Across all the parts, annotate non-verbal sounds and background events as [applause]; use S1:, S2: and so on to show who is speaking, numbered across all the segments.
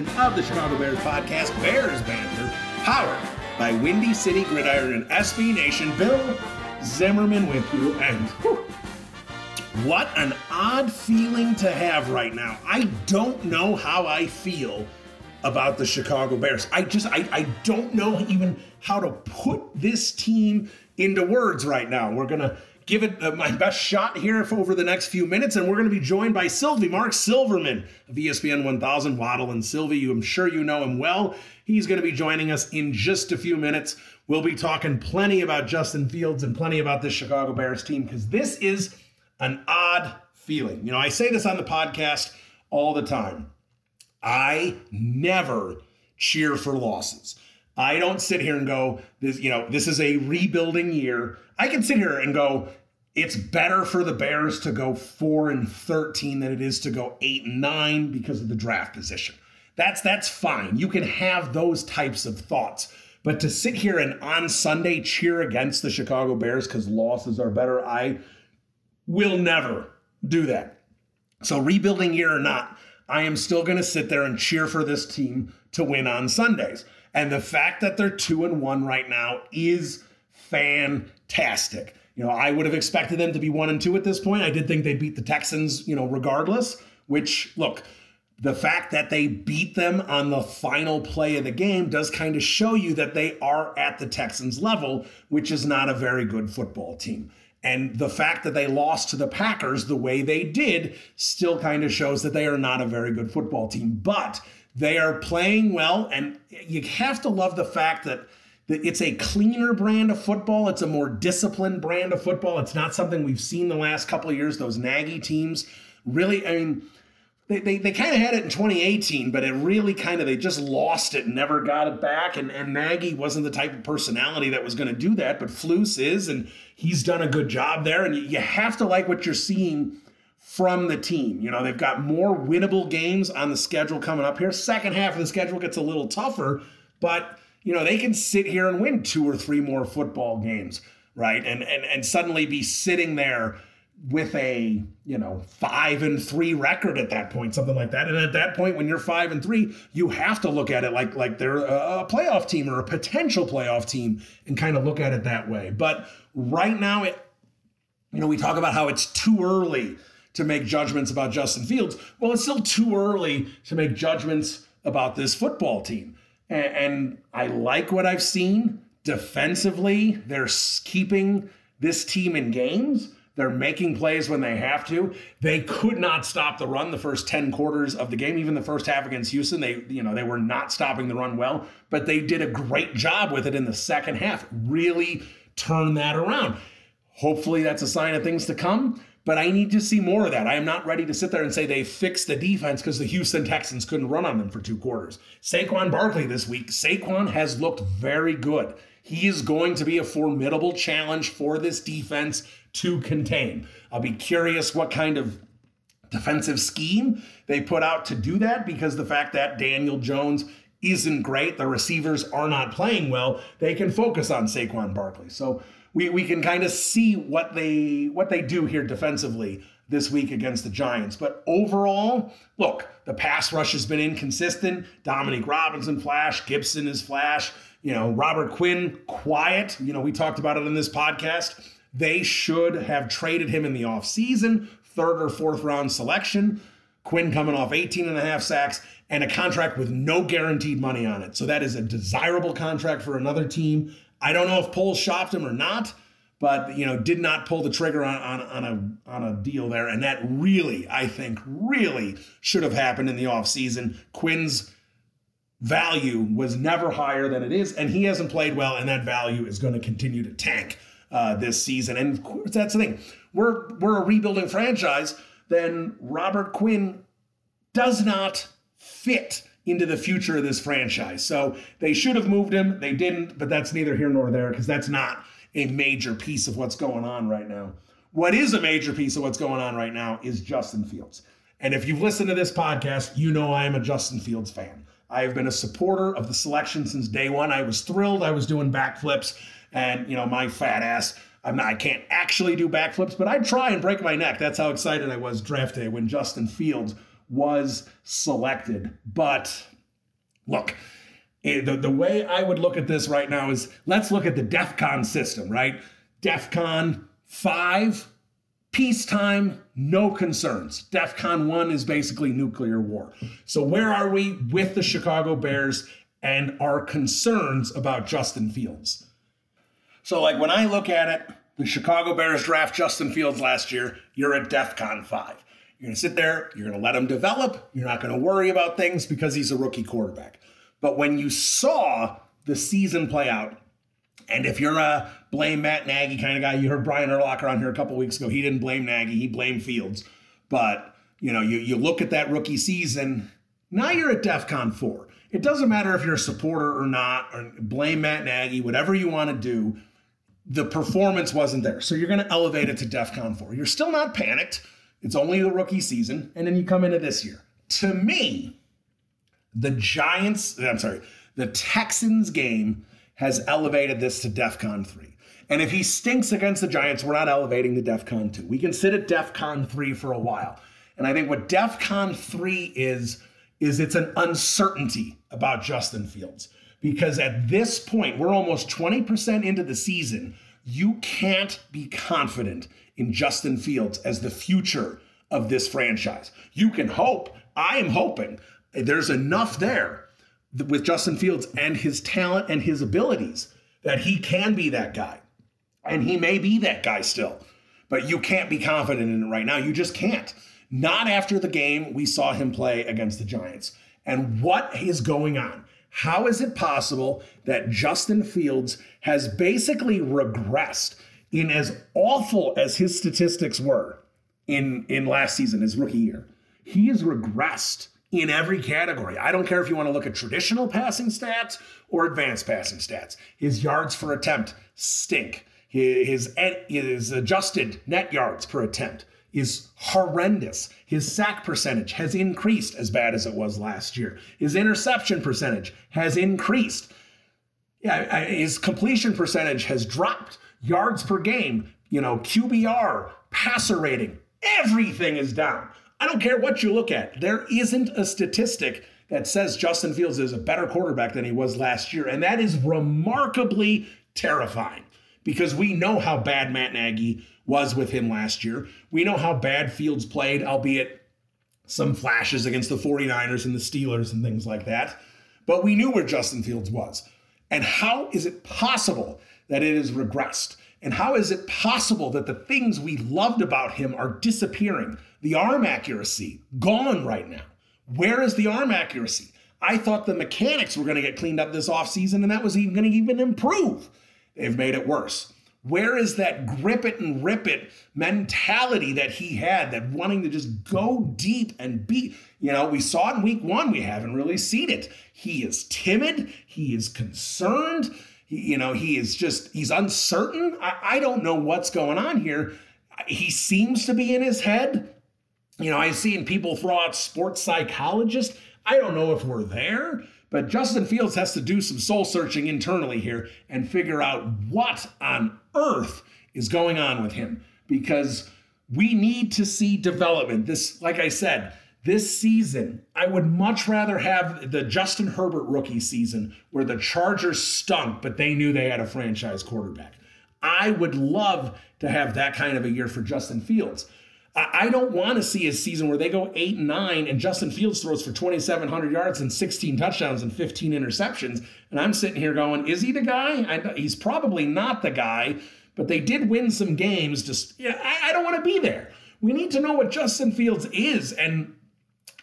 S1: edition of the Chicago Bears podcast, Bears Banter, powered by Windy City Gridiron and SB Nation. Bill Zimmerman with you, and whew, what an odd feeling to have right now. I don't know how I feel about the Chicago Bears. I just, I, I don't know even how to put this team into words right now. We're to give it uh, my best shot here over the next few minutes, and we're going to be joined by Sylvie, Mark Silverman of ESPN 1000, Waddle and Sylvie. You, I'm sure you know him well. He's going to be joining us in just a few minutes. We'll be talking plenty about Justin Fields and plenty about this Chicago Bears team because this is an odd feeling. You know, I say this on the podcast all the time. I never cheer for losses. I don't sit here and go, this, you know, this is a rebuilding year. I can sit here and go, it's better for the Bears to go 4 and 13 than it is to go 8 and 9 because of the draft position. That's that's fine. You can have those types of thoughts. But to sit here and on Sunday cheer against the Chicago Bears cuz losses are better, I will never do that. So rebuilding year or not, I am still going to sit there and cheer for this team to win on Sundays. And the fact that they're 2 and 1 right now is fantastic. You know, I would have expected them to be 1 and 2 at this point. I did think they'd beat the Texans, you know, regardless, which look, the fact that they beat them on the final play of the game does kind of show you that they are at the Texans level, which is not a very good football team. And the fact that they lost to the Packers the way they did still kind of shows that they are not a very good football team. But they are playing well, and you have to love the fact that it's a cleaner brand of football. It's a more disciplined brand of football. It's not something we've seen the last couple of years. Those Nagy teams really, I mean, they, they, they kind of had it in 2018, but it really kind of, they just lost it and never got it back. And, and Nagy wasn't the type of personality that was going to do that, but Flus is, and he's done a good job there. And you, you have to like what you're seeing from the team. You know, they've got more winnable games on the schedule coming up here. Second half of the schedule gets a little tougher, but you know, they can sit here and win two or three more football games, right? And and and suddenly be sitting there with a you know five and three record at that point something like that. And at that point when you're five and three you have to look at it like like they're a playoff team or a potential playoff team and kind of look at it that way. But right now it you know we talk about how it's too early to make judgments about justin fields. Well it's still too early to make judgments about this football team and, and i like what i've seen defensively they're keeping this team in games they're making plays when they have to. They could not stop the run the first 10 quarters of the game, even the first half against Houston. They, you know, they were not stopping the run well, but they did a great job with it in the second half. Really turned that around. Hopefully that's a sign of things to come, but I need to see more of that. I am not ready to sit there and say they fixed the defense because the Houston Texans couldn't run on them for two quarters. Saquon Barkley this week, Saquon has looked very good. He is going to be a formidable challenge for this defense to contain. I'll be curious what kind of defensive scheme they put out to do that because the fact that Daniel Jones isn't great, the receivers are not playing well, they can focus on Saquon Barkley. So we, we can kind of see what they what they do here defensively this week against the Giants. But overall, look, the pass rush has been inconsistent. Dominique Robinson flash, Gibson is flash. You know, Robert Quinn, quiet. You know, we talked about it in this podcast. They should have traded him in the offseason, third or fourth round selection. Quinn coming off 18 and a half sacks and a contract with no guaranteed money on it. So that is a desirable contract for another team. I don't know if Poles shopped him or not, but you know, did not pull the trigger on, on, on a on a deal there. And that really, I think, really should have happened in the offseason. Quinn's value was never higher than it is, and he hasn't played well, and that value is going to continue to tank uh, this season. And of course, that's the thing. We're we're a rebuilding franchise. Then Robert Quinn does not fit into the future of this franchise. So they should have moved him. They didn't, but that's neither here nor there because that's not a major piece of what's going on right now. What is a major piece of what's going on right now is Justin Fields. And if you've listened to this podcast, you know I am a Justin Fields fan. I have been a supporter of the selection since day one. I was thrilled. I was doing backflips, and you know my fat ass I'm not, I can't actually do backflips, but I'd try and break my neck. That's how excited I was draft day when Justin Fields was selected. But look, eh, the, the way I would look at this right now is let's look at the DEF CON system, right? DEF CON 5, peacetime, no concerns. DEF CON 1 is basically nuclear war. So, where are we with the Chicago Bears and our concerns about Justin Fields? So, like when I look at it, the Chicago Bears draft Justin Fields last year, you're at DEF CON 5. You're going to sit there, you're going to let him develop, you're not going to worry about things because he's a rookie quarterback. But when you saw the season play out, and if you're a blame Matt Nagy kind of guy, you heard Brian Urlacher on here a couple weeks ago. He didn't blame Nagy, he blamed Fields. But you know, you, you look at that rookie season, now you're at DEF CON 4. It doesn't matter if you're a supporter or not, or blame Matt Nagy, whatever you want to do. The performance wasn't there. So you're going to elevate it to DEF CON 4. You're still not panicked. It's only the rookie season. And then you come into this year. To me, the Giants, I'm sorry, the Texans game has elevated this to DEF CON 3. And if he stinks against the Giants, we're not elevating to DEF CON 2. We can sit at DEF CON 3 for a while. And I think what DEF CON 3 is, is it's an uncertainty about Justin Fields. Because at this point, we're almost 20% into the season. You can't be confident in Justin Fields as the future of this franchise. You can hope. I am hoping there's enough there with Justin Fields and his talent and his abilities that he can be that guy. And he may be that guy still, but you can't be confident in it right now. You just can't. Not after the game we saw him play against the Giants. And what is going on? How is it possible that Justin Fields has basically regressed in as awful as his statistics were in, in last season, his rookie year? He has regressed in every category. I don't care if you want to look at traditional passing stats or advanced passing stats. His yards for attempt stink. His, his adjusted net yards per attempt is horrendous. His sack percentage has increased as bad as it was last year. His interception percentage has increased. Yeah, his completion percentage has dropped. Yards per game, you know, QBR, passer rating, everything is down. I don't care what you look at. There isn't a statistic that says Justin Fields is a better quarterback than he was last year. And that is remarkably terrifying because we know how bad Matt Nagy was with him last year. We know how bad Fields played, albeit some flashes against the 49ers and the Steelers and things like that. But we knew where Justin Fields was. And how is it possible that it is regressed? And how is it possible that the things we loved about him are disappearing? The arm accuracy, gone right now. Where is the arm accuracy? I thought the mechanics were going to get cleaned up this offseason and that was even going to even improve. They've made it worse. Where is that grip it and rip it mentality that he had, that wanting to just go deep and beat? You know, we saw it in week one. We haven't really seen it. He is timid. He is concerned. He, you know, he is just, he's uncertain. I, I don't know what's going on here. He seems to be in his head. You know, I've seen people throw out sports psychologist. I don't know if we're there. But Justin Fields has to do some soul searching internally here and figure out what on earth is going on with him because we need to see development. This, like I said, this season, I would much rather have the Justin Herbert rookie season where the Chargers stunk, but they knew they had a franchise quarterback. I would love to have that kind of a year for Justin Fields. I don't want to see a season where they go eight and nine and Justin Fields throws for 2,700 yards and 16 touchdowns and 15 interceptions. And I'm sitting here going, is he the guy? I, he's probably not the guy, but they did win some games. Just, yeah, I, I don't want to be there. We need to know what Justin Fields is. And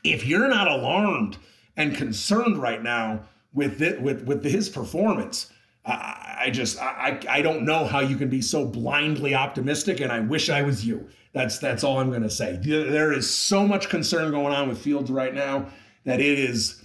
S1: if you're not alarmed and concerned right now with, it, with, with his performance, I, I just I, I don't know how you can be so blindly optimistic, and I wish I was you. That's that's all I'm going to say. There is so much concern going on with Fields right now that it is.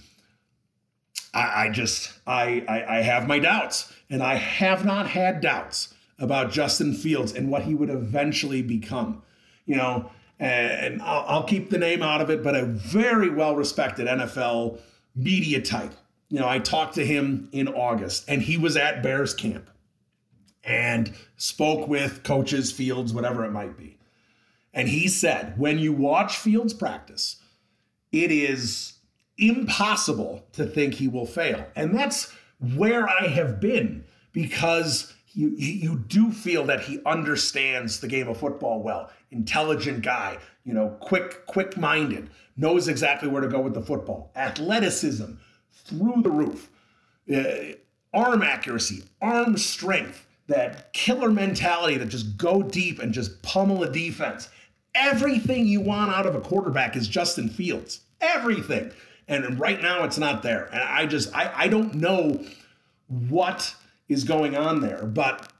S1: I, I just I, I I have my doubts, and I have not had doubts about Justin Fields and what he would eventually become. You know, and I'll, I'll keep the name out of it, but a very well respected NFL media type. You know, I talked to him in August, and he was at Bears camp, and spoke with coaches, Fields, whatever it might be. And he said, when you watch Fields practice, it is impossible to think he will fail. And that's where I have been because you, you do feel that he understands the game of football well. Intelligent guy, you know, quick, quick minded, knows exactly where to go with the football. Athleticism through the roof, uh, arm accuracy, arm strength, that killer mentality that just go deep and just pummel a defense. Everything you want out of a quarterback is Justin Fields. Everything. And right now it's not there. And I just, I, I don't know what is going on there. But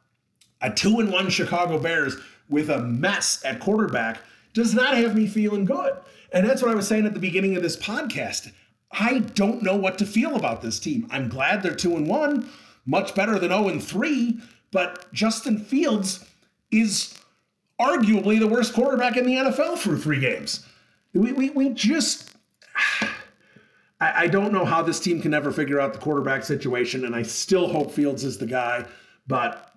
S1: a two and one Chicago Bears with a mess at quarterback does not have me feeling good. And that's what I was saying at the beginning of this podcast. I don't know what to feel about this team. I'm glad they're two and one, much better than 0 and 3, but Justin Fields is arguably the worst quarterback in the NFL through three games. We, we, we just. [sighs] I, I don't know how this team can ever figure out the quarterback situation, and I still hope Fields is the guy, but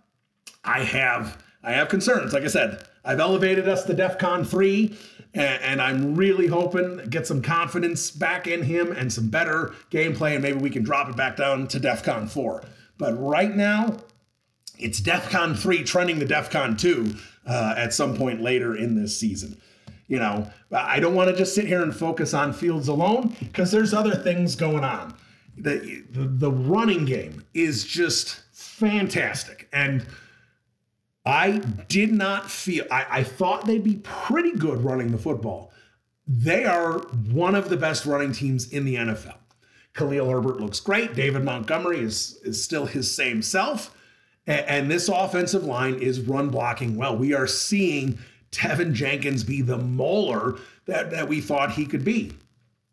S1: I have I have concerns. Like I said, I've elevated us to DEFCON 3, and, and I'm really hoping get some confidence back in him and some better gameplay, and maybe we can drop it back down to DEFCON 4. But right now, it's DEFCON 3 trending to DEFCON 2 uh, at some point later in this season. You know, I don't want to just sit here and focus on Fields alone because there's other things going on. The, the, the running game is just fantastic. And I did not feel, I, I thought they'd be pretty good running the football. They are one of the best running teams in the NFL. Khalil Herbert looks great. David Montgomery is, is still his same self. And this offensive line is run blocking well. We are seeing Teven Jenkins be the mauler that, that we thought he could be.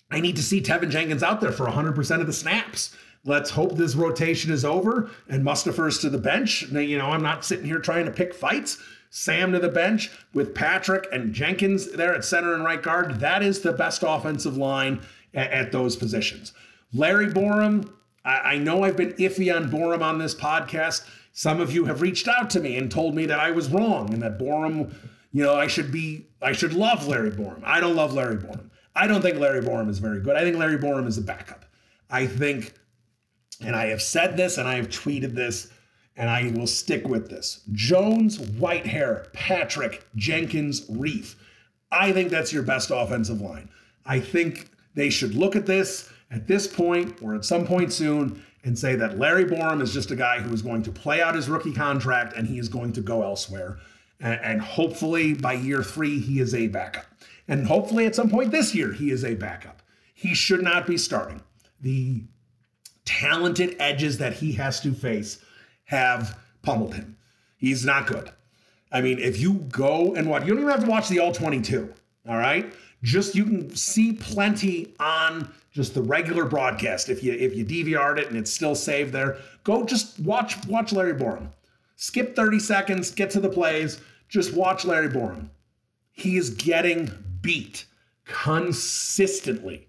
S1: I need to see Teven Jenkins out there for 100% of the snaps. Let's hope this rotation is over and Mustipher's to the bench. Now, you know, I'm not sitting here trying to pick fights. Sam to the bench with Patrick and Jenkins there at center and right guard. That is the best offensive line at, at those positions. Larry Borom, I, I know I've been iffy on Borom on this podcast. Some of you have reached out to me and told me that I was wrong and that Borom, you know, I should be, I should love Larry Borom. I don't love Larry Borom. I don't think Larry Borom is very good. I think Larry Borom is a backup. I think, and I have said this and I have tweeted this, and I will stick with this Jones, Whitehair, Patrick, Jenkins, Reiff. I think that's your best offensive line. I think they should look at this at this point or at some point soon and say that Larry Borom is just a guy who is going to play out his rookie contract and he is going to go elsewhere. And, and hopefully by year three, he is a backup. And hopefully at some point this year, he is a backup. He should not be starting. The talented edges that he has to face have pummeled him. He's not good. I mean, if you go and watch, you don't even have to watch the All 22, all right? Just you can see plenty on just the regular broadcast. If you if you DVR'd it and it's still saved there, go just watch watch Larry Borom. Skip 30 seconds, get to the plays, just watch Larry Borom. He is getting beat consistently.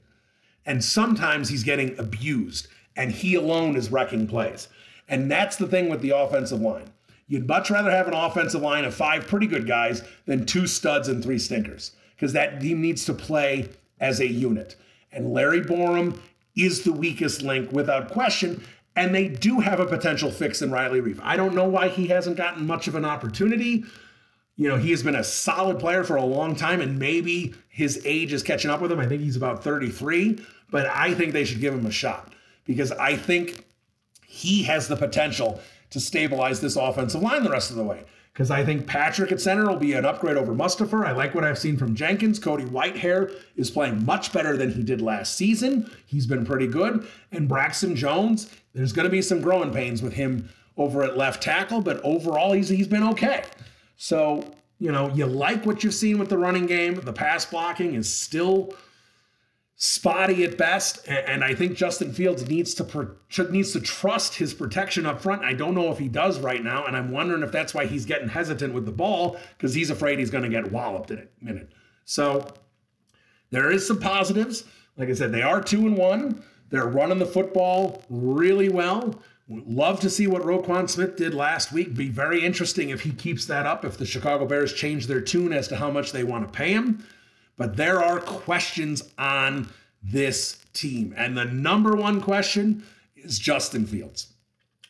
S1: And sometimes he's getting abused, and he alone is wrecking plays. And that's the thing with the offensive line. You'd much rather have an offensive line of five pretty good guys than two studs and three stinkers, because that team needs to play as a unit. And Larry Borom is the weakest link without question. And they do have a potential fix in Riley Reiff. I don't know why he hasn't gotten much of an opportunity. You know, he has been a solid player for a long time, and maybe his age is catching up with him. I think he's about 33, but I think they should give him a shot because I think he has the potential to stabilize this offensive line the rest of the way because I think Patrick at center will be an upgrade over Mustipher. I like what I've seen from Jenkins. Cody Whitehair is playing much better than he did last season. He's been pretty good. And Braxton Jones, there's going to be some growing pains with him over at left tackle, but overall, he's, he's been okay. So, you know, you like what you've seen with the running game. The pass blocking is still spotty at best, and I think Justin Fields needs to needs to trust his protection up front. I don't know if he does right now, and I'm wondering if that's why he's getting hesitant with the ball because he's afraid he's going to get walloped in a minute. So there is some positives. Like I said, they are two and one. They're running the football really well. Love to see what Roquan Smith did last week. Be very interesting if he keeps that up, if the Chicago Bears change their tune as to how much they want to pay him. But there are questions on this team. And the number one question is Justin Fields.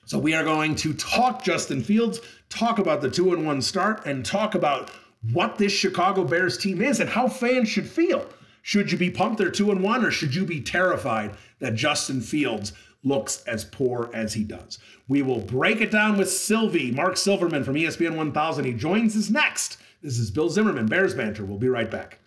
S1: So we are going to talk Justin Fields, talk about the two and one start, and talk about what this Chicago Bears team is and how fans should feel. Should you be pumped they're two and one, or should you be terrified that Justin Fields looks as poor as he does. We will break it down with Sylvie, Mark Silverman from ESPN 1000. He joins us next. This is Bill Zimmerman, Bears Banter. We'll be right back.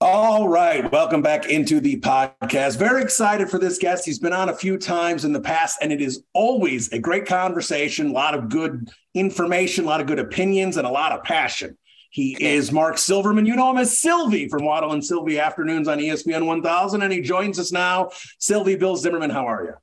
S1: All right, welcome back into the podcast. Very excited for this guest. He's been on a few times in the past, and it is always a great conversation, a lot of good information, a lot of good opinions, and a lot of passion. He is Mark Silverman. You know him as Sylvie from Waddle and Sylvie Afternoons on ESPN 1000, and he joins us now. Sylvie, Bill Zimmerman, how are you?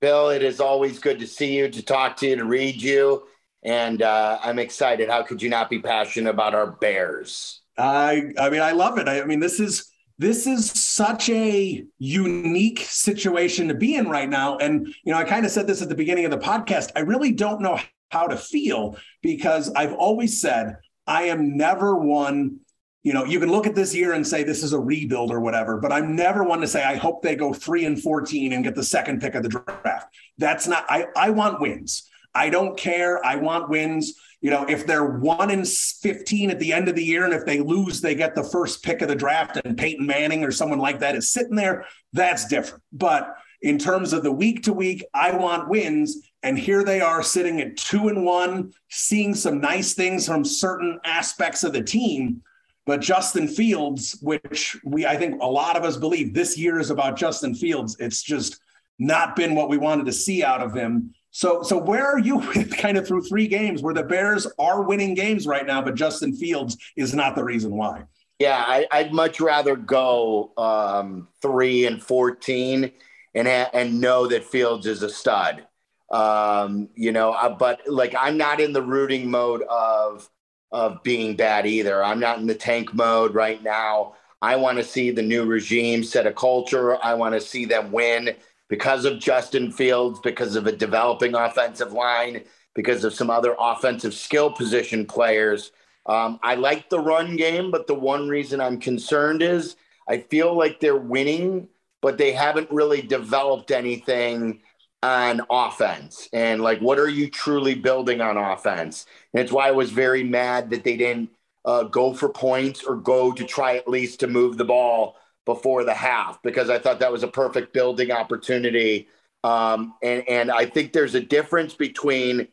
S2: Bill, it is always good to see you, to talk to you, to read you. And uh, I'm excited. How could you not be passionate about our Bears?
S1: I, I mean, I love it. I, I mean, this is this is such a unique situation to be in right now. And you know, I kind of said this at the beginning of the podcast. I really don't know how to feel because I've always said I am never one, you know, you can look at this year and say this is a rebuild or whatever, but I'm never one to say I hope they go three and 14 and get the second pick of the draft. That's not, I, I want wins. I don't care. I want wins. You know, if they're one in 15 at the end of the year, and if they lose, they get the first pick of the draft, and Peyton Manning or someone like that is sitting there, that's different. But in terms of the week to week, I want wins. And here they are sitting at two and one, seeing some nice things from certain aspects of the team. But Justin Fields, which we I think a lot of us believe this year is about Justin Fields, it's just not been what we wanted to see out of him. So, so where are you [laughs] kind of through three games where the Bears are winning games right now, but Justin Fields is not the reason why?
S2: Yeah, I, would much rather go um, three and fourteen and and know that Fields is a stud. Um, you know, uh, but like I'm not in the rooting mode of of being bad either. I'm not in the tank mode right now. I want to see the new regime set a culture. I want to see them win because of Justin Fields, because of a developing offensive line, because of some other offensive skill position players. Um, I like the run game, but the one reason I'm concerned is I feel like they're winning, but they haven't really developed anything on offense and like what are you truly building on offense and it's why i was very mad that they didn't uh, go for points or go to try at least to move the ball before the half because i thought that was a perfect building opportunity. Um, and and i think there's a difference between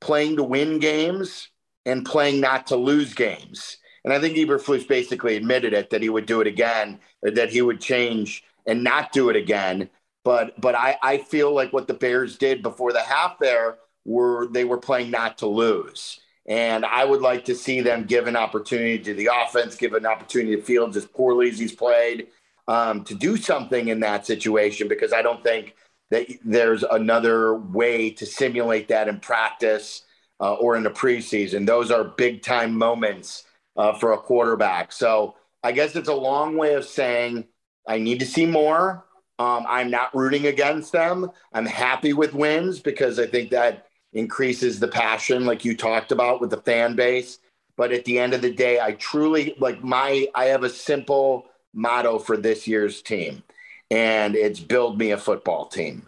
S2: playing to win games and playing not to lose games. And i think eberflus basically admitted it that he would do it again that he would change and not do it again. But but I, I feel like what the Bears did before the half there were they were playing not to lose. And I would like to see them give an opportunity to the offense, give an opportunity to Fields as poorly as he's played, um, to do something in that situation because I don't think that there's another way to simulate that in practice uh, or in the preseason. Those are big time moments uh, for a quarterback. So I guess it's a long way of saying I need to see more. Um, I'm not rooting against them. I'm happy with wins because I think that increases the passion, like you talked about with the fan base. But at the end of the day, I truly like my, I have a simple motto for this year's team, and it's build me a football team.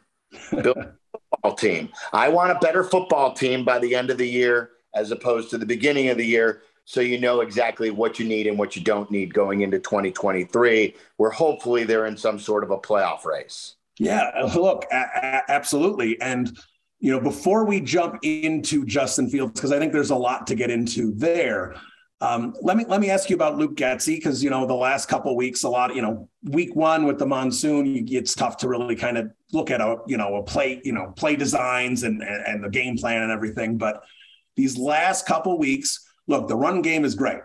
S2: Build a [laughs] football team. I want a better football team by the end of the year as opposed to the beginning of the year so you know exactly what you need and what you don't need going into 2023 where hopefully they're in some sort of a playoff race
S1: yeah look a- a- absolutely and you know before we jump into justin fields because i think there's a lot to get into there um, let me let me ask you about Luke Getsy because you know the last couple weeks, a lot you know week one with the monsoon, you, it's tough to really kind of look at a you know a play you know play designs and, and the game plan and everything. But these last couple weeks, look, the run game is great.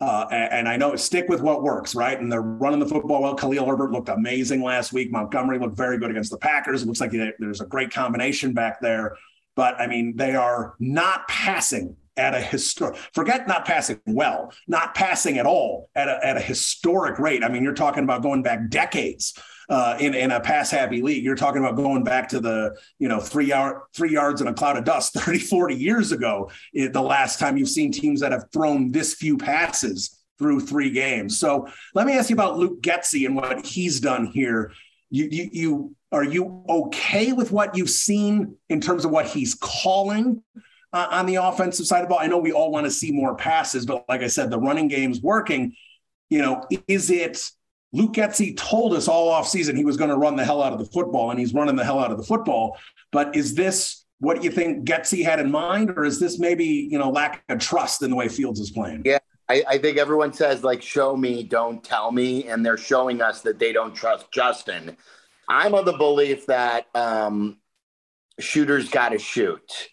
S1: Uh, and, and, I know stick with what works, right? And they're running the football well. Khalil Herbert looked amazing last week. Montgomery looked very good against the Packers. It looks like there's a great combination back there. But I mean, they are not passing at a historic, forget not passing well, not passing at all at a, at a historic rate. I mean, you're talking about going back decades uh, in in a pass happy league. You're talking about going back to the you know three yard three yards in a cloud of dust [laughs] 30, 40 years ago. the last time you've seen teams that have thrown this few passes through three games. So let me ask you about Luke Getsy and what he's done here. You, you, you are you okay with what you've seen in terms of what he's calling uh, on the offensive side of the ball? I know we all want to see more passes, but like I said, the running game's working. You know, is it Luke Getsy told us all off season he was going to run the hell out of the football, and he's running the hell out of the football. But is this what you think Getsy had in mind, or is this maybe you know lack of trust in the way Fields is playing?
S2: Yeah, I, I, think everyone says like show me, don't tell me, and they're showing us that they don't trust Justin. I'm of the belief that um, shooters got to shoot,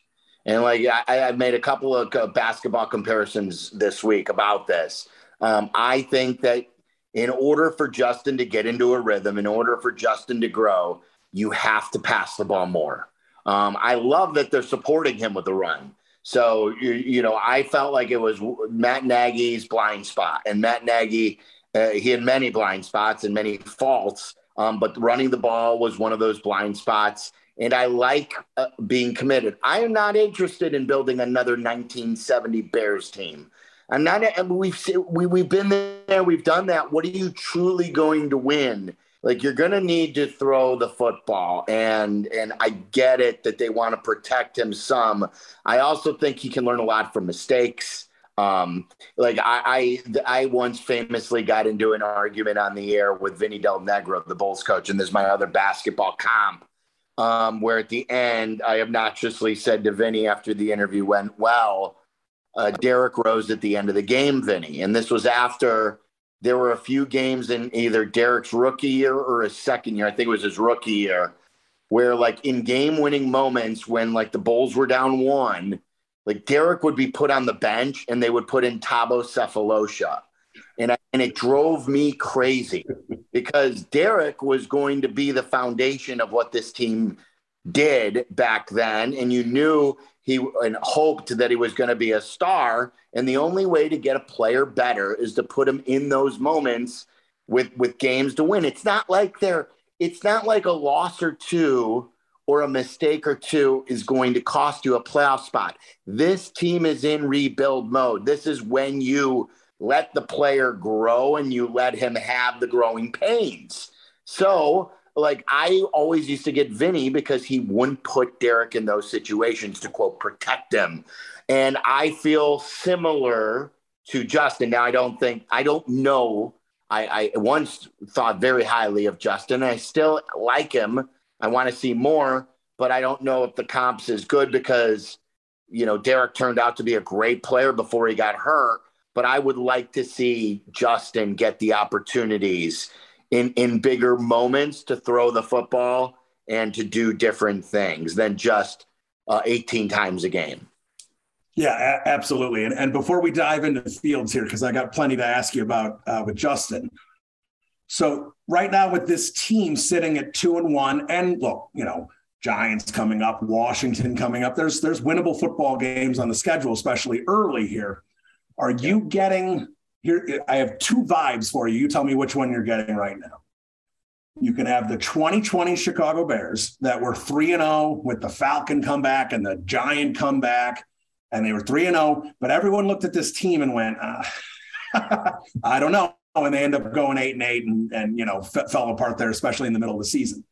S2: and like I, I made a couple of uh, basketball comparisons this week about this. Um, I think that in order for Justin to get into a rhythm, in order for Justin to grow, you have to pass the ball more. Um, I love that they're supporting him with the run. So you, you know, I felt like it was Matt Nagy's blind spot, and Matt Nagy, uh, he had many blind spots and many faults, um, but running the ball was one of those blind spots. And I like uh, being committed. I am not interested in building another 1970 Bears team. I'm not. We've we, we've been there. We've done that. What are you truly going to win? like you're going to need to throw the football and and I get it that they want to protect him some. I also think he can learn a lot from mistakes. Um, like I, I, I once famously got into an argument on the air with Vinny Del Negro, the Bulls coach, and there's my other basketball comp. Um, where at the end, I obnoxiously said to Vinny after the interview went well, uh, Derrick Rose at the end of the game, Vinny, and this was after there were a few games in either Derrick's rookie year or his second year. I think it was his rookie year, where like in game winning moments when like the Bulls were down one, like Derrick would be put on the bench and they would put in Thabo Sefolosha. And, I, and it drove me crazy because Derrick was going to be the foundation of what this team did back then. And you knew he and hoped that he was going to be a star. And the only way to get a player better is to put him in those moments with with games to win. It's not like they're it's not like a loss or two or a mistake or two is going to cost you a playoff spot. This team is in rebuild mode. This is when you let the player grow and you let him have the growing pains. So like I always used to get Vinny because he wouldn't put Derrick in those situations to quote protect him. And I feel similar to Justin. Now I don't think I don't know. I, I once thought very highly of Justin. I still like him. I want to see more, but I don't know if the comps is good because you know Derrick turned out to be a great player before he got hurt. But I would like to see Justin get the opportunities in in bigger moments to throw the football and to do different things than just uh, 18 times a game.
S1: Yeah, a- absolutely. And, and before we dive into the fields here, because I got plenty to ask you about uh, with Justin. So right now with this team sitting at two and one, and look, you know, Giants coming up, Washington coming up. There's there's winnable football games on the schedule, especially early here. Are you getting here I have two vibes for you. You tell me which one you're getting right now. You can have the 2020 Chicago Bears that were 3 and 0 with the Falcon comeback and the Giant comeback and they were 3 and 0, but everyone looked at this team and went uh, [laughs] I don't know and they end up going 8 and 8 and and you know f- fell apart there especially in the middle of the season.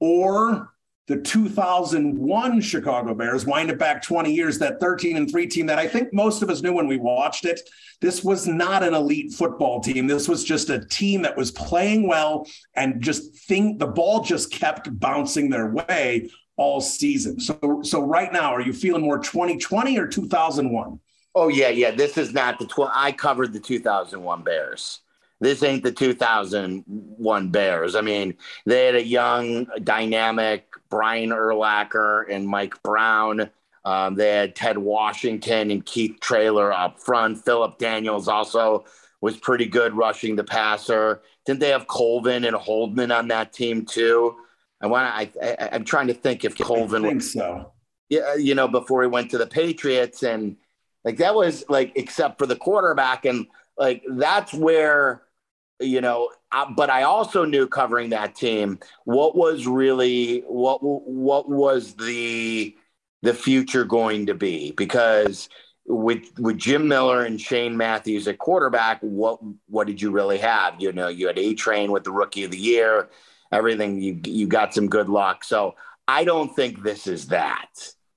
S1: Or the 2001 Chicago Bears wind it back 20 years, that 13 and 3 team that I think most of us knew when we watched it. This was not an elite football team. This was just a team that was playing well and just think the ball just kept bouncing their way all season. So so right now, are you feeling more 2020 or 2001?
S2: Oh yeah, yeah. This is not the 12. I covered the 2001 Bears this ain't the 2001 Bears. I mean, they had a young, dynamic Brian Urlacher and Mike Brown. Um, they had Ted Washington and Keith Traylor up front. Philip Daniels also was pretty good rushing the passer. Didn't they have Colvin and Holdman on that team too? I want I, I am trying to think if Colvin.
S1: I think so.
S2: Yeah, you know, before he went to the Patriots, and like that was like except for the quarterback, and like that's where you know, uh, but I also knew covering that team what was really what what was the the future going to be because with with Jim Miller and Shane Matthews at quarterback, what what did you really have? You know, you had A Train with the Rookie of the Year, everything. You you got some good luck. So I don't think this is that.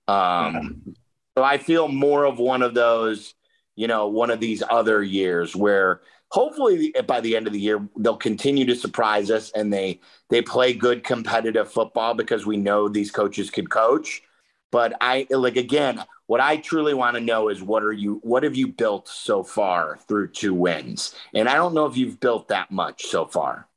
S2: Um, so I feel more of one of those, you know, one of these other years where hopefully eh, by the end of the year they'll continue to surprise us and they they play good competitive football because we know these coaches could coach. But I like again, what I truly want to know is what are you what have you built so far through two wins? And I don't know if you've built that much so far.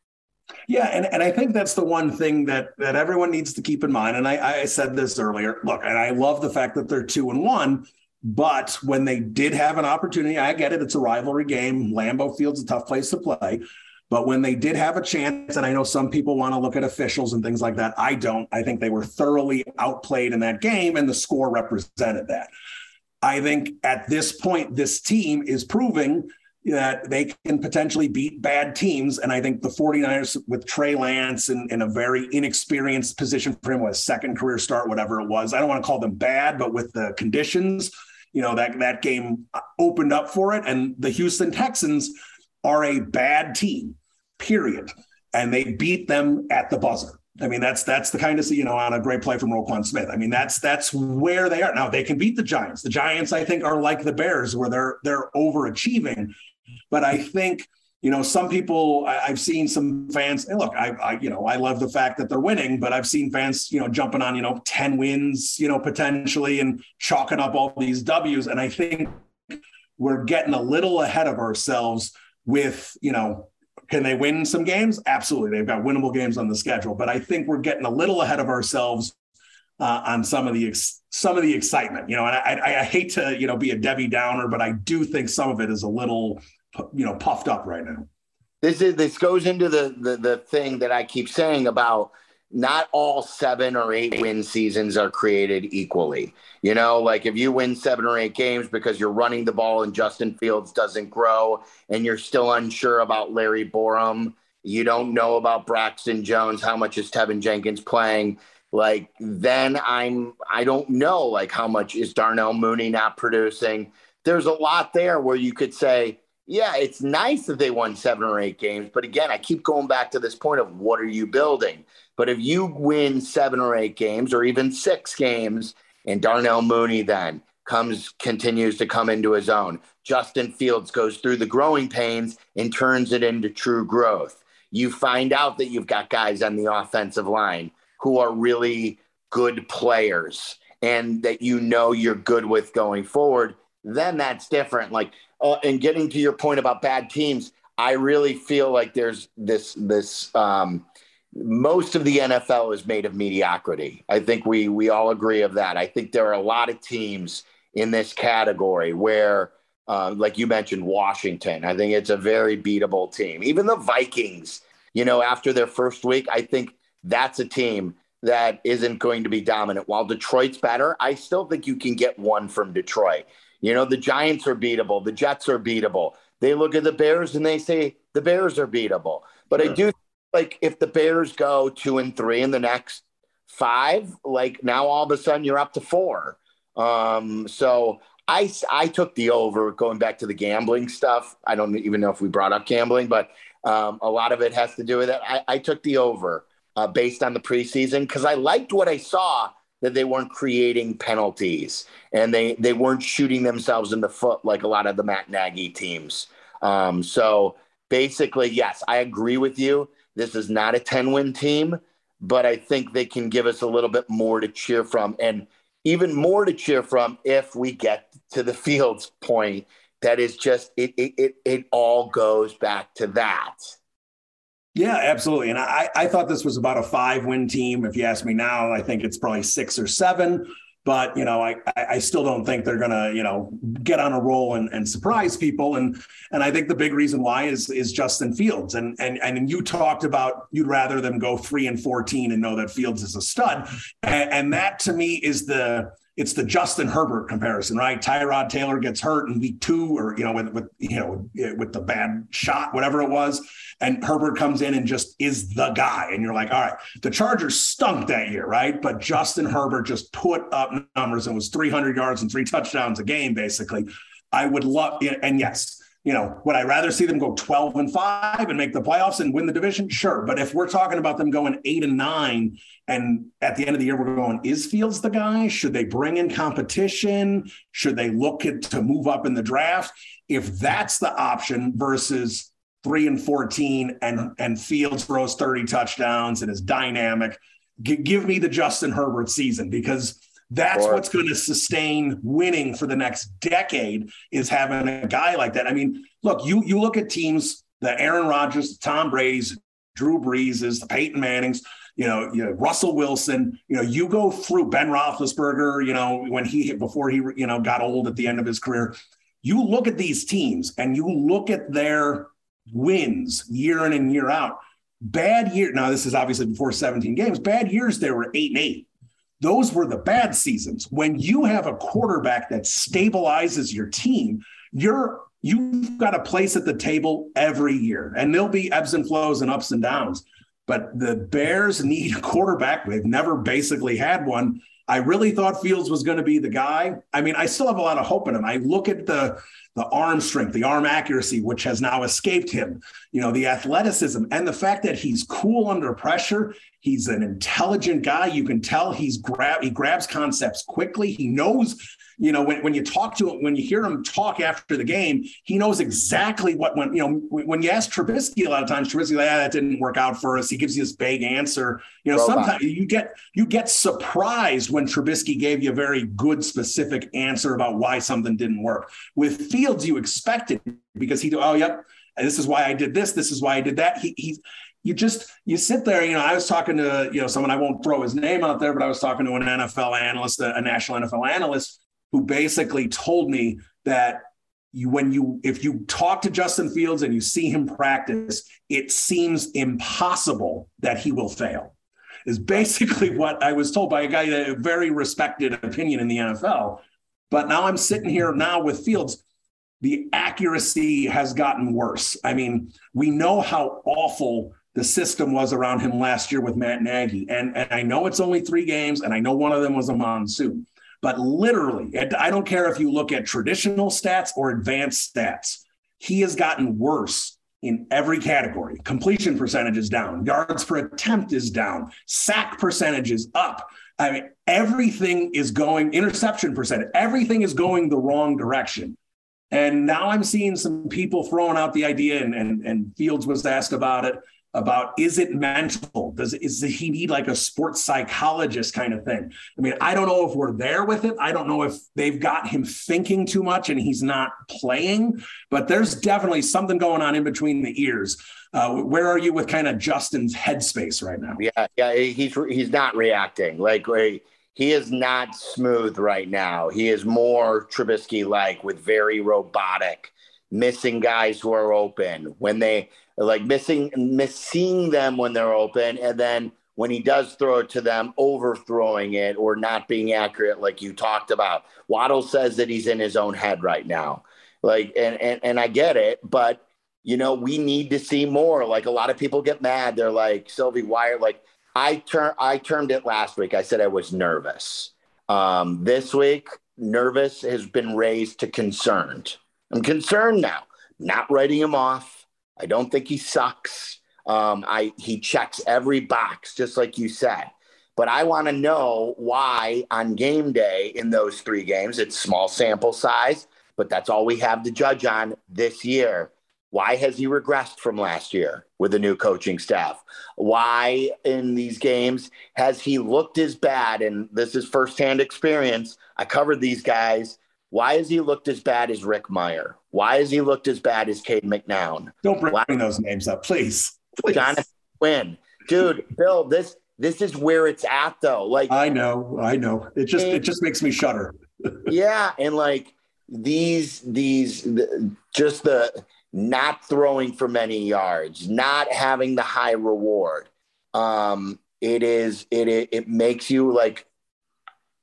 S1: Yeah, and, and I think that's the one thing that that everyone needs to keep in mind. And I, I said this earlier. Look, and I love the fact that they're two and one, but when they did have an opportunity, I get it, it's a rivalry game. Lambeau Field's a tough place to play. But when they did have a chance, and I know some people want to look at officials and things like that, I don't. I think they were thoroughly outplayed in that game, and the score represented that. I think at this point, this team is proving that they can potentially beat bad teams. And I think the 49ers with Trey Lance in, in a very inexperienced position for him, with second career start, whatever it was. I don't want to call them bad, but with the conditions, you know, that that game opened up for it. And the Houston Texans are a bad team period. And they beat them at the buzzer. I mean, that's that's the kind of you know on a great play from Roquan Smith. I mean, that's that's where they are now. They can beat the Giants. The Giants, I think, are like the Bears, where they're they're overachieving. But I think you know some people I, have seen some fans. And look, I, I you know I love the fact that they're winning, but I've seen fans you know jumping on you know ten wins you know potentially and chalking up all these Ws. And I think we're getting a little ahead of ourselves with you know can they win some games? Absolutely. They've got winnable games on the schedule, but I think we're getting a little ahead of ourselves uh, on some of the ex- some of the excitement. You know, and I, I, hate to you know be a Debbie Downer, but I do think some of it is a little you know puffed up right now.
S2: This is this goes into the the, the thing that I keep saying about not all seven or eight win seasons are created equally. You know, like if you win seven or eight games because you're running the ball and Justin Fields doesn't grow and you're still unsure about Larry Borom, you don't know about Braxton Jones, how much is Teven Jenkins playing? Like then I'm I don't know like how much is Darnell Mooney not producing. There's a lot there where you could say, yeah, it's nice that they won seven or eight games. But again, I keep going back to this point of what are you building? But if you win seven or eight games or even six games, and Darnell Mooney then comes continues to come into his own, Justin Fields goes through the growing pains and turns it into true growth. You find out that you've got guys on the offensive line who are really good players and that you know you're good with going forward, then that's different. Like, uh, and getting to your point about bad teams, I really feel like there's this this um, most of the NFL is made of mediocrity. I think we we all agree of that. I think there are a lot of teams in this category where, uh, like you mentioned, Washington. I think it's a very beatable team. Even the Vikings, you know, after their first week, I think that's a team that isn't going to be dominant. While Detroit's better, I still think you can get one from Detroit. You know, the Giants are beatable, the Jets are beatable. They look at the Bears and they say the Bears are beatable. But I do like if the Bears go two and three in the next five, like now all of a sudden you're up to four. Um, so I, I took the over going back to the gambling stuff. I don't even know if we brought up gambling, but um, a lot of it has to do with it. I, I took the over uh, based on the preseason because I liked what I saw that they weren't creating penalties and they, they weren't shooting themselves in the foot like a lot of the Matt Nagy teams. Um, so basically, yes, I agree with you. This is not a 10 win team, but I think they can give us a little bit more to cheer from and even more to cheer from if we get to the [laughs] Fields point. That is just, it, it, it, it all goes back to that.
S1: Yeah, absolutely. And I, I thought this was about a five win team. If you ask me now, I think it's probably six or seven. But you know, I I still don't think they're gonna you know get on a roll and, and surprise people. And and I think the big reason why is is Justin Fields. And and and you talked about you'd rather them go three and fourteen and know that Fields is a stud. And, and that to me is the it's the Justin Herbert comparison, right? Tyrod Taylor gets hurt in week two, or you know, with with you know with the bad shot, whatever it was, and Herbert comes in and just is the guy, and you're like, all right, the Chargers stunk that year, right? But Justin Herbert just put up numbers and was 300 yards and three touchdowns a game, basically. I would love, and yes, you know, would I rather see them go 12 and five and make the playoffs and win the division? Sure. But if we're talking about them going eight and nine, and at the end of the year, we're going, is Fields the guy? Should they bring in competition? Should they look at, to move up in the draft? If that's the option versus three and 14 and, and Fields throws 30 touchdowns and is dynamic, give me the Justin Herbert season because that's what's going to sustain winning for the next decade is having a guy like that. I mean, look, you you look at teams, the Aaron Rodgers, the Tom Brady's, Drew Breeses, the Peyton Mannings, you know, you know, Russell Wilson, you know, you go through Ben Roethlisberger, you know, when he before he you know got old at the end of his career. You look at these teams and you look at their wins year in and year out. Bad year. Now, this is obviously before 17 games. Bad years, they were eight and eight those were the bad seasons. When you have a quarterback that stabilizes your team, you're you've got a place at the table every year. And there'll be ebbs and flows and ups and downs. But the Bears need a quarterback. They've never basically had one. I really thought Fields was going to be the guy. I mean, I still have a lot of hope in him. I look at the the arm strength, the arm accuracy, which has now escaped him, you know, the athleticism and the fact that he's cool under pressure. He's an intelligent guy. You can tell he's grab he grabs concepts quickly. He knows you know, when, when you talk to him, when you hear him talk after the game, he knows exactly what went, you know, when you ask Trubisky a lot of times, Trubisky, like, ah, that didn't work out for us. He gives you this vague answer. You know, Robot. sometimes you get, you get surprised when Trubisky gave you a very good, specific answer about why something didn't work. With Fields, you expect it because he, oh, yep, this is why I did this. This is why I did that. He, he, you just you sit there you know i was talking to you know someone i won't throw his name out there but i was talking to an nfl analyst a, a national nfl analyst who basically told me that you when you if you talk to Justin Fields and you see him practice, it seems impossible that he will fail. Is basically [laughs] what I was told by a guy that a very respected opinion in the NFL. But now I'm sitting here now with Fields. The accuracy has gotten worse. I mean, we know how awful the system was around him last year with Matt Nagy. And, and I know it's only three games, and I know one of them was a monsoon. But literally, I don't care if you look at traditional stats or advanced stats, he has gotten worse in every category. Completion percentage is down, yards per attempt is down, sack percentage is up. I mean, everything is going, interception percentage, everything is going the wrong direction. And now I'm seeing some people throwing out the idea, and, and, and Fields was asked about it about is it mental? Does is he need like a sports psychologist kind of thing? I mean, I don't know if we're there with it. I don't know if they've got him thinking too much and he's not playing, but there's definitely something going on in between the ears. Uh, where are you with kind of Justin's headspace right now?
S2: Yeah, yeah, he's he's not reacting like he is not smooth right now. He is more Trubisky like with very robotic, missing guys who are open when they like missing missing them when they're open, and then when he does throw it to them, overthrowing it or not being accurate, like you talked about. Waddle says that he's in his own head right now. Like, and and, and I get it, but you know, we need to see more. Like a lot of people get mad. They're like, Sylvie, why are like I turn I termed it last week. I said I was nervous. Um, this week, nervous has been raised to concerned. I'm concerned now. Not writing him off I don't think he sucks. Um, I he checks every box, just like you said. But I want to know why on game day in those three games, it's small sample size, but that's all we have to judge on this year. Why has he regressed from last year with the new coaching staff? Why in these games has he looked as bad? And this is firsthand experience. I covered these guys why has he looked as bad as Rick Mirer? Why has he looked as bad as Cade McNown?
S1: Don't bring Why? those names up, please. please.
S2: Jonathan Quinn. Dude, Bill, this this is where it's at though. Like
S1: I know, I know. It just and, it just makes me shudder. [laughs]
S2: yeah, and like these these just the not throwing for many yards, not having the high reward. Um, it is it it, it makes you like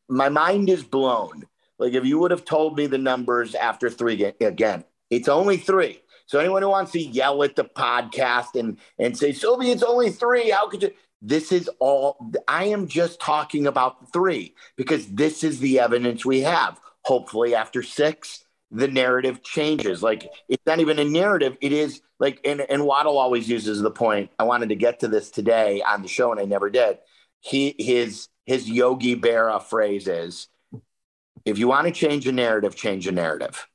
S2: my mind is blown. Like if you would have told me the numbers after three again, it's only three. So anyone who wants to yell at the podcast and and say, Sylvie, it's only three. How could you? This is all I am just talking about three because this is the evidence we have. Hopefully, after six, the narrative changes. Like it's not even a narrative. It is like, and, and Waddle always uses the point. I wanted to get to this today on the show and I never did. He, his, his Yogi Berra phrase is, if you want to change a narrative, change a narrative.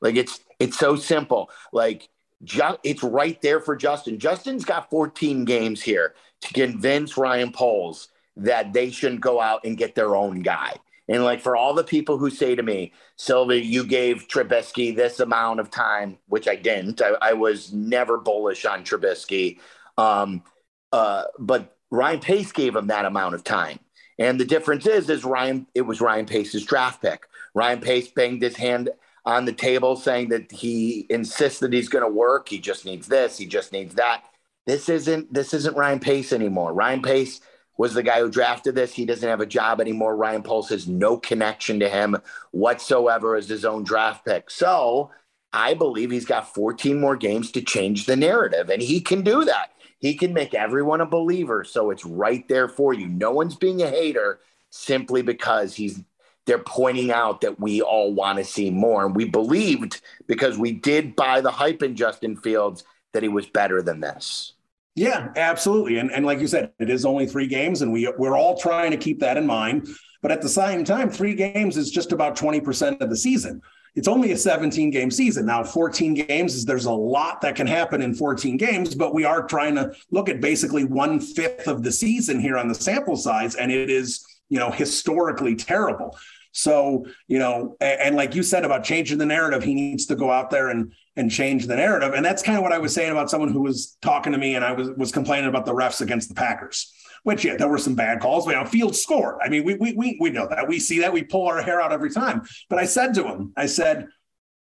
S2: Like it's, it's so simple. Like ju- it's right there for Justin. Justin's got 14 games here to convince Ryan Poles that they shouldn't go out and get their own guy. And like for all the people who say to me, Sylvie, you gave Trubisky this amount of time, which I didn't. I, I was never bullish on Trubisky. Um, uh, but Ryan Pace gave him that amount of time. And the difference is, is Ryan, it was Ryan Pace's draft pick. Ryan Pace banged his hand on the table saying that he insists that he's going to work. He just needs this. He just needs that. This isn't, this isn't Ryan Pace anymore. Ryan Pace was the guy who drafted this. He doesn't have a job anymore. Ryan Poles has no connection to him whatsoever as his own draft pick. So I believe he's got 14 more games to change the narrative, and he can do that. He can make everyone a believer. So it's right there for you. No one's being a hater simply because he's they're pointing out that we all want to see more. And we believed because we did buy the hype in Justin Fields that he was better than this.
S1: Yeah, absolutely. And, and like you said, it is only three games, and we, we're all trying to keep that in mind. But at the same time, three games is just about 20% of the season. It's only a 17 game season. Now, 14 games is there's a lot that can happen in 14 games, but we are trying to look at basically one fifth of the season here on the sample size, and it is, you know, historically terrible. So, you know, and, and like you said about changing the narrative, he needs to go out there and and change the narrative. And that's kind of what I was saying about someone who was talking to me and I was was complaining about the refs against the Packers. Which yeah, there were some bad calls. But you know, field scored. I mean, we we we we know that. We see that. We pull our hair out every time. But I said to him, I said,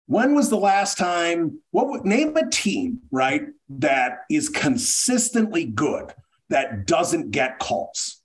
S1: when was the last time? What name a team right that is consistently good that doesn't get calls?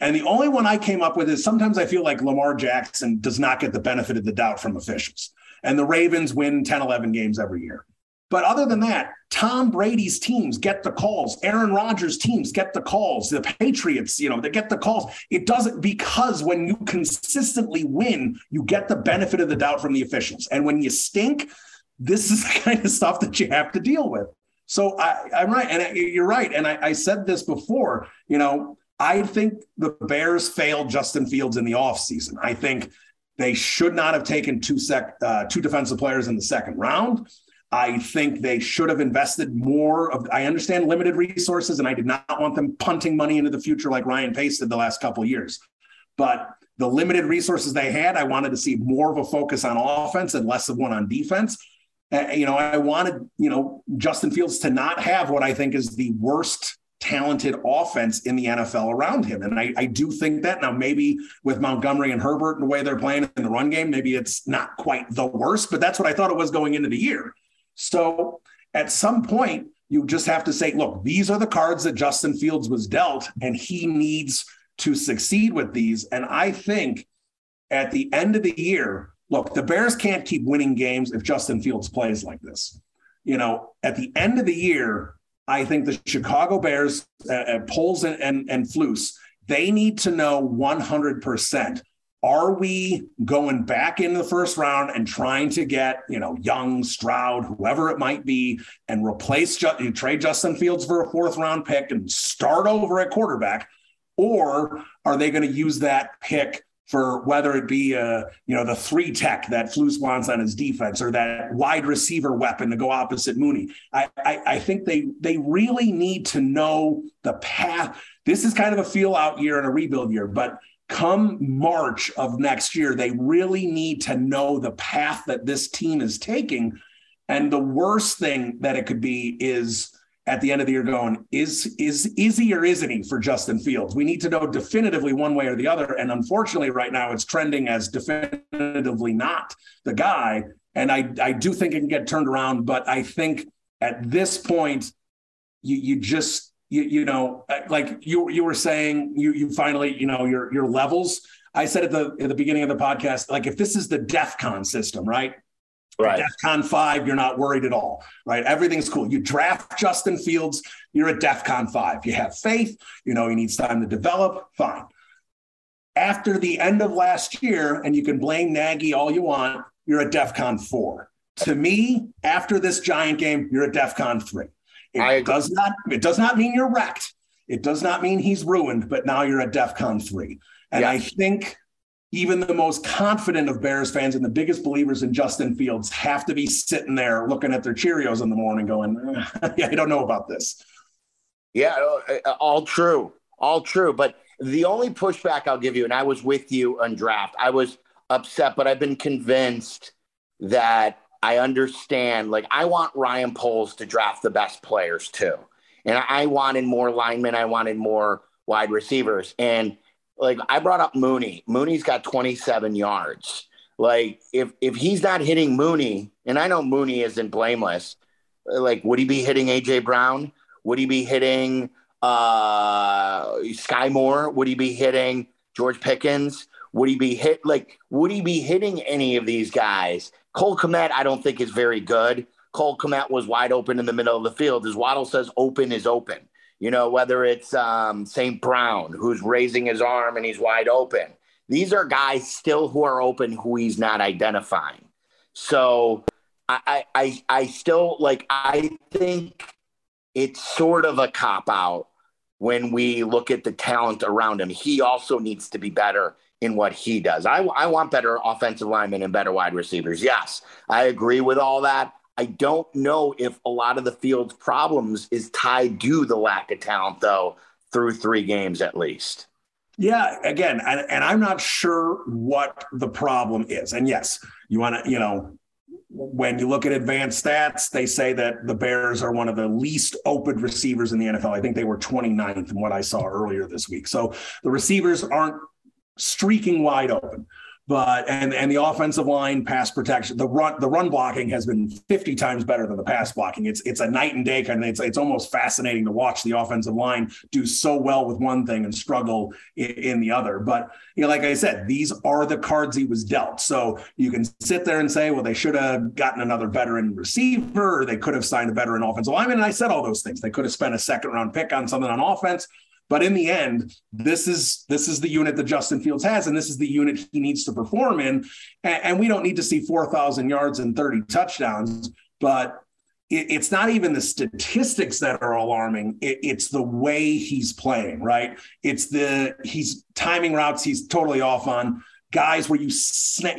S1: And the only one I came up with is sometimes I feel like Lamar Jackson does not get the benefit of the doubt from officials. And the Ravens win 10, 11 games every year. But other than that, Tom Brady's teams get the calls. Aaron Rodgers' teams get the calls. The Patriots, you know, they get the calls. It doesn't because when you consistently win, you get the benefit of the doubt from the officials. And when you stink, this is [laughs] the kind of stuff that you have to deal with. So I, am right, and you're right. And I, I said this before. You know, I think the Bears failed Justin Fields in the offseason. I think they should not have taken two sec uh, two defensive players in the second round. I think they should have invested more of I understand limited resources and I did not want them punting money into the future like Ryan Pace did the last couple years. But the limited resources they had, I wanted to see more of a focus on offense and less of one on defense. Uh, you know, I wanted, you know, Justin Fields to not have what I think is the worst talented offense in the NFL around him. And I, I, do think that now, maybe with Montgomery and Herbert and the way they're playing in the run game, maybe it's not quite the worst, but that's what I thought it was going into the year. So at some point, you just have to say, look, these are the cards that Justin Fields was dealt, and he needs to succeed with these. And I think at the end of the year, look, the Bears can't keep winning games if Justin Fields plays like this. You know, at the end of the year, I think the Chicago Bears, uh, uh, Poles and, and, and Flus, they need to know 100%. Are we going back in the first round and trying to get, you know, Young, Stroud, whoever it might be, and replace, you trade Justin Fields for a fourth round pick and start over at quarterback? Or are they going to use that pick for whether it be uh, you know the three tech that Flus wants on his defense or that wide receiver weapon to go opposite Mooney. I, I, I think they they really need to know the path. This is kind of a feel out year and a rebuild year, but come March of next year, they really need to know the path that this team is taking. And the worst thing that it could be is at the end of the year going, is is is he or isn't he for Justin Fields? We need to know definitively one way or the other. And unfortunately, right now it's trending as definitively not the guy. And I I do think it can get turned around, but I think at this point, you you just you, you know uh, like you you were saying you you finally you know your your levels I said at the at the beginning of the podcast, like if this is the DEF CON system, right?
S2: Right.
S1: DEF CON 5, you're not worried at all, right? Everything's cool. You draft Justin Fields, you're at DEF CON 5. You have faith, you know he needs time to develop, fine. After the end of last year, and you can blame Nagy all you want, you're at DEF CON 4. To me, after this giant game, you're at DEF CON 3. It does not it does not mean you're wrecked. It does not mean he's ruined, but now you're at DEF CON 3. And I think even the most confident of Bears fans and the biggest believers in Justin Fields have to be sitting there looking at their Cheerios in the morning going, [laughs] yeah, I don't know about this.
S2: Yeah, uh, all true. All true. But the only pushback I'll give you, and I was with you on draft, I was upset, but I've been convinced that I understand. Like, I want Ryan Poles to draft the best players too. And I wanted more linemen, I wanted more wide receivers. And like I brought up Mooney. Mooney's got 27 yards. Like if if he's not hitting Mooney, and I know Mooney isn't blameless, like would he be hitting AJ Brown? Would he be hitting uh Skyy Moore? Would he be hitting George Pickens? Would he be hit like would he be hitting any of these guys? Cole Kmet, I don't think is very good. Cole Kmet was wide open in the middle of the field. As Waddle says, open is open. You know, whether it's um, St. Brown who's raising his arm and he's wide open. These are guys still who are open who he's not identifying. So I, I, I still like, I think it's sort of a cop out when we look at the talent around him. He also needs to be better in what he does. I, I want better offensive linemen and better wide receivers. Yes, I agree with all that. I don't know if a lot of the field's problems is tied to the lack of talent, though, through three games at least.
S1: Yeah, again, and, and I'm not sure what the problem is. And yes, you want to, you know, when you look at advanced stats, they say that the Bears are one of the least open receivers in the NFL. I think they were 29th in what I saw earlier this week. So the receivers aren't streaking wide open but and and the offensive line pass protection the run the run blocking has been 50 times better than the pass blocking. It's it's a night and day kind of it's, it's almost fascinating to watch the offensive line do so well with one thing and struggle in, in the other. But you know like i said these are the cards he was dealt. So you can sit there and say well they should have gotten another veteran receiver or they could have signed a veteran offensive lineman. And i said all those things. They could have spent a second round pick on something on offense but in the end, this is this is the unit that Justin Fields has, and this is the unit he needs to perform in. And, and we don't need to see 4,000 yards and 30 touchdowns, but it, it's not even the statistics that are alarming. It, it's the way he's playing, right? It's the he's timing routes he's totally off on guys where you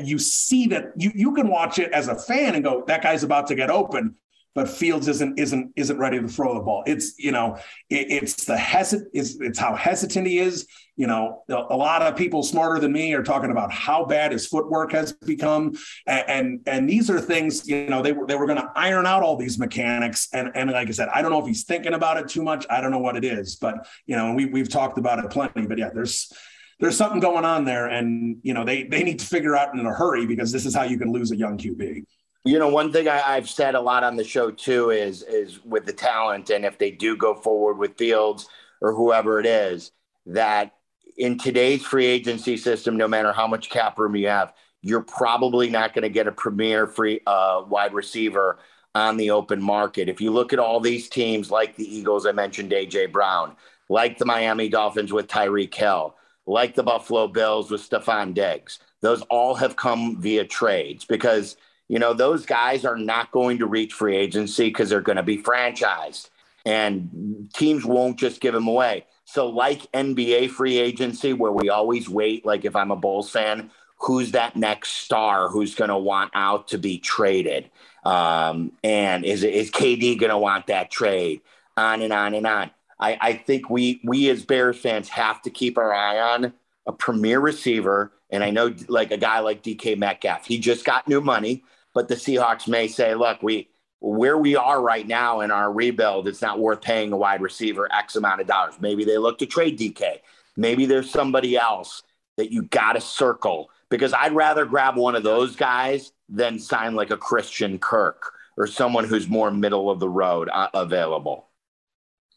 S1: you see that you you can watch it as a fan and go that guy's about to get open but Fields isn't isn't isn't ready to throw the ball. It's you know it, it's the hesitant it's, it's how hesitant he is. You know, a lot of people smarter than me are talking about how bad his footwork has become, and and, and these are things you know they were they were going to iron out all these mechanics. And and like I said, I don't know if he's thinking about it too much. I don't know what it is, but you know we we've talked about it plenty. But yeah, there's there's something going on there, and you know they they need to figure out in a hurry because this is how you can lose a young QB.
S2: You know, one thing I, have said a lot on the show too is is with the talent, and if they do go forward with Fields or whoever it is, that in today's free agency system, no matter how much cap room you have, you're probably not going to get a premier free uh, wide receiver on the open market. If you look at all these teams, like the Eagles, I mentioned AJ Brown, like the Miami Dolphins with Tyreek Hill, like the Buffalo Bills with Stefon Diggs, those all have come via trades because – you know, those guys are not going to reach free agency because they're going to be franchised and teams won't just give them away. So, like NBA free agency, where we always wait, like if I'm a Bulls fan, who's that next star who's going to want out to be traded? Um, and is, is KD going to want that trade? On and on and on. I, I think we we as Bears fans have to keep our eye on a premier receiver. And I know like a guy like DK Metcalf, he just got new money but the Seahawks may say, look, we where we are right now in our rebuild, it's not worth paying a wide receiver X amount of dollars. Maybe they look to trade DK. Maybe there's somebody else that you got to circle because I'd rather grab one of those guys than sign like a Christian Kirk or someone who's more middle of the road uh, available.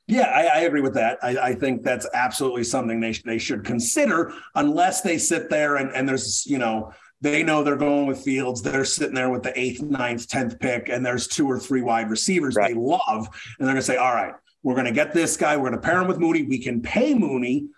S1: Yeah, I, I agree with that. I, I, think that's absolutely something they, they should consider, unless they sit there and, and there's, you know, they know they're going with Fields. They're sitting there with the eighth, ninth, tenth pick, and there's two or three wide receivers right. they love, and they're going to say, "All right, we're going to get this guy. We're going to pair him with Mooney. We can pay Mooney."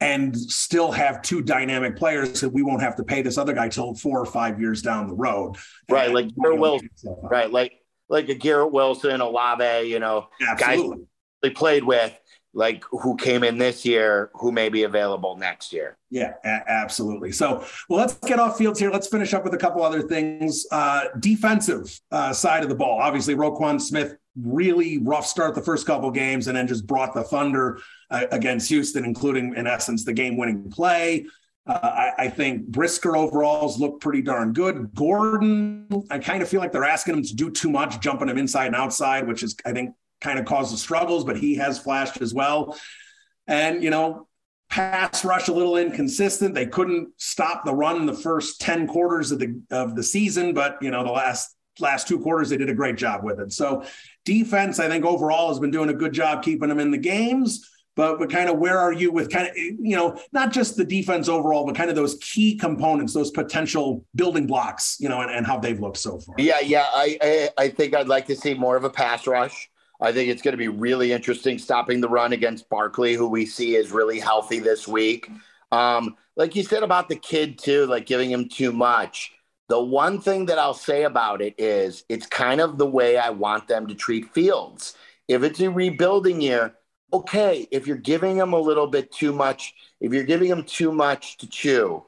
S1: And still have two dynamic players that we won't have to pay this other guy till four or five years down the road.
S2: Right, and, like Garrett Wilson. Right, like like a Garrett Wilson, Olave, you know, Absolutely. guys they played with like who came in this year, who may be available next year.
S1: Yeah, a- absolutely. So, well, let's get off fields here. Let's finish up with a couple other things. Uh, defensive uh, side of the ball. Obviously, Roquan Smith really rough start the first couple games, and then just brought the thunder uh, against Houston, including in essence the game-winning play. Uh, I, I, think Brisker overalls look pretty darn good. Gordon, I kind of feel like they're asking him to do too much, jumping him inside and outside, which is I think kind of causes struggles, but he has flashed as well. And, you know, pass rush a little inconsistent. They couldn't stop the run in the first 10 quarters of the of the season, but you know, the last last two quarters they did a great job with it. So defense, I think overall has been doing a good job keeping them in the games. But, but kind of where are you with kind of you know not just the defense overall but kind of those key components those potential building blocks you know and, and how they've looked so far
S2: yeah yeah I, I i think i'd like to see more of a pass rush I think it's going to be really interesting stopping the run against Barkley, who we see is really healthy this week. Um, like you said about the kid, too, like giving him too much. The one thing that I'll say about it is it's kind of the way I want them to treat Fields. If it's a rebuilding year, okay, if you're giving him a little bit too much, if you're giving him too much to chew,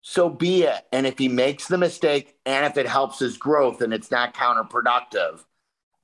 S2: so be it. And if he makes the mistake and if it helps his growth and it's not counterproductive,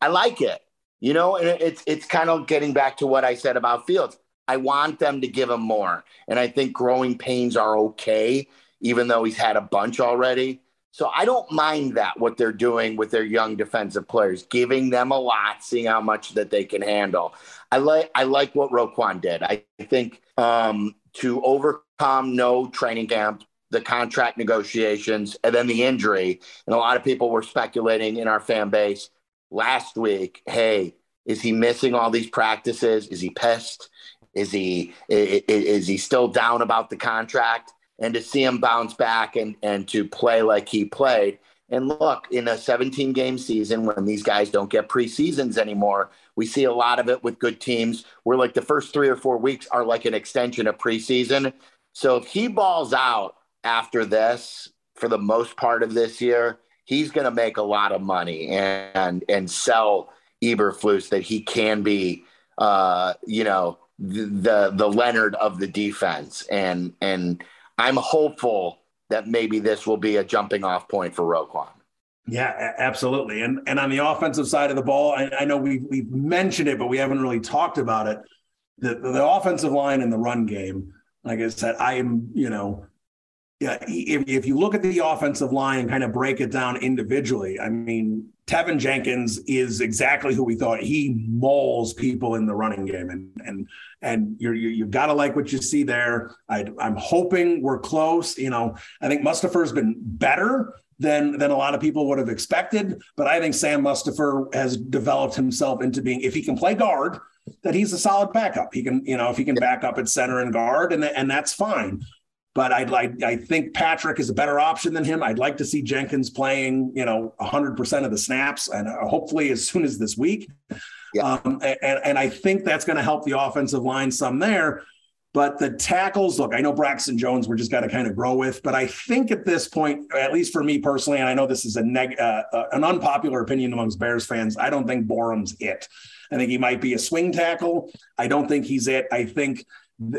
S2: I like it. You know, and it's it's kind of getting back to what I said about Fields. I want them to give him more, and I think growing pains are okay, even though he's had a bunch already. So I don't mind that what they're doing with their young defensive players, giving them a lot, seeing how much that they can handle. I like I like what Roquan did. I think um, to overcome no training camp, the contract negotiations, and then the injury, and a lot of people were speculating in our fan base last week, hey, is he missing all these practices? Is he pissed? Is he is, is he still down about the contract? And to see him bounce back and and to play like he played. And look, in a 17 game season, when these guys don't get preseasons anymore, we see a lot of it with good teams where like the first three or four weeks are like an extension of preseason. So if he balls out after this for the most part of this year, he's going to make a lot of money and and sell Eberflus that he can be, uh, you know, the, the Leonard of the defense, and and I'm hopeful that maybe this will be a jumping off point for Roquan.
S1: Yeah, absolutely. And and on the offensive side of the ball, I, I know we've we've mentioned it, but we haven't really talked about it. The the offensive line in the run game, like I said, I am you know yeah, if, if you look at the offensive line and kind of break it down individually, I mean, Teven Jenkins is exactly who we thought. He mauls people in the running game, and and and you're, you you got to like what you see there. I, I'm hoping we're close. You know, I think Mustipher's been better than than a lot of people would have expected, but I think Sam Mustipher has developed himself into being, if he can play guard, that he's a solid backup. He can, you know, if he can back up at center and guard, and and that's fine but I'd like I think Patrick is a better option than him. I'd like to see Jenkins playing, you know, 100% of the snaps and uh, hopefully as soon as this week. Yeah. Um, and, and I think that's going to help the offensive line some there. But the tackles, look, I know Braxton Jones, we're just got to kind of grow with. But I think at this point, at least for me personally, and I know this is a neg- uh, uh, an unpopular opinion amongst Bears fans, I don't think Borom's it. I think he might be a swing tackle. I don't think he's it. I think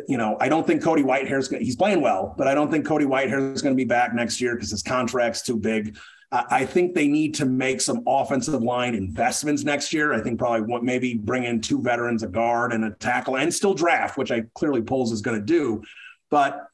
S1: you know, I don't think Cody Whitehair's he's playing well, but I don't think Cody Whitehair is going to be back next year because his contract's too big. I think they need to make some offensive line investments next year. I think probably what maybe bring in two veterans, a guard and a tackle, and still draft, which I clearly Poles is going to do. But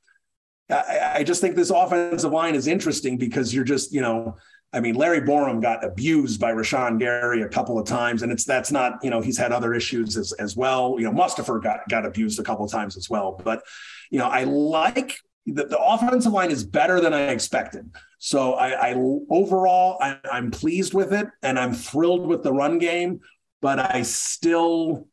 S1: I, I just think this offensive line is interesting because you're just, you know, I mean, Larry Borom got abused by Rashan Gary a couple of times, and it's that's not you know he's had other issues as as well. You know, Mustipher got got abused a couple of times as well. But you know, I like that the offensive line is better than I expected. So I, I overall I, I'm pleased with it, and I'm thrilled with the run game. But I still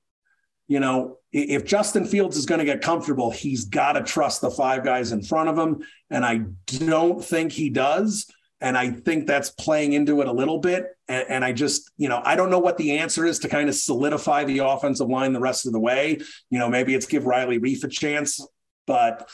S1: you know, if Justin Fields is going to get comfortable, he's got to trust the five guys in front of him. And I don't think he does. And I think that's playing into it a little bit. And, and, I just, you know, I don't know what the answer is to kind of solidify the offensive line the rest of the way. You know, maybe it's give Riley Reiff a chance, but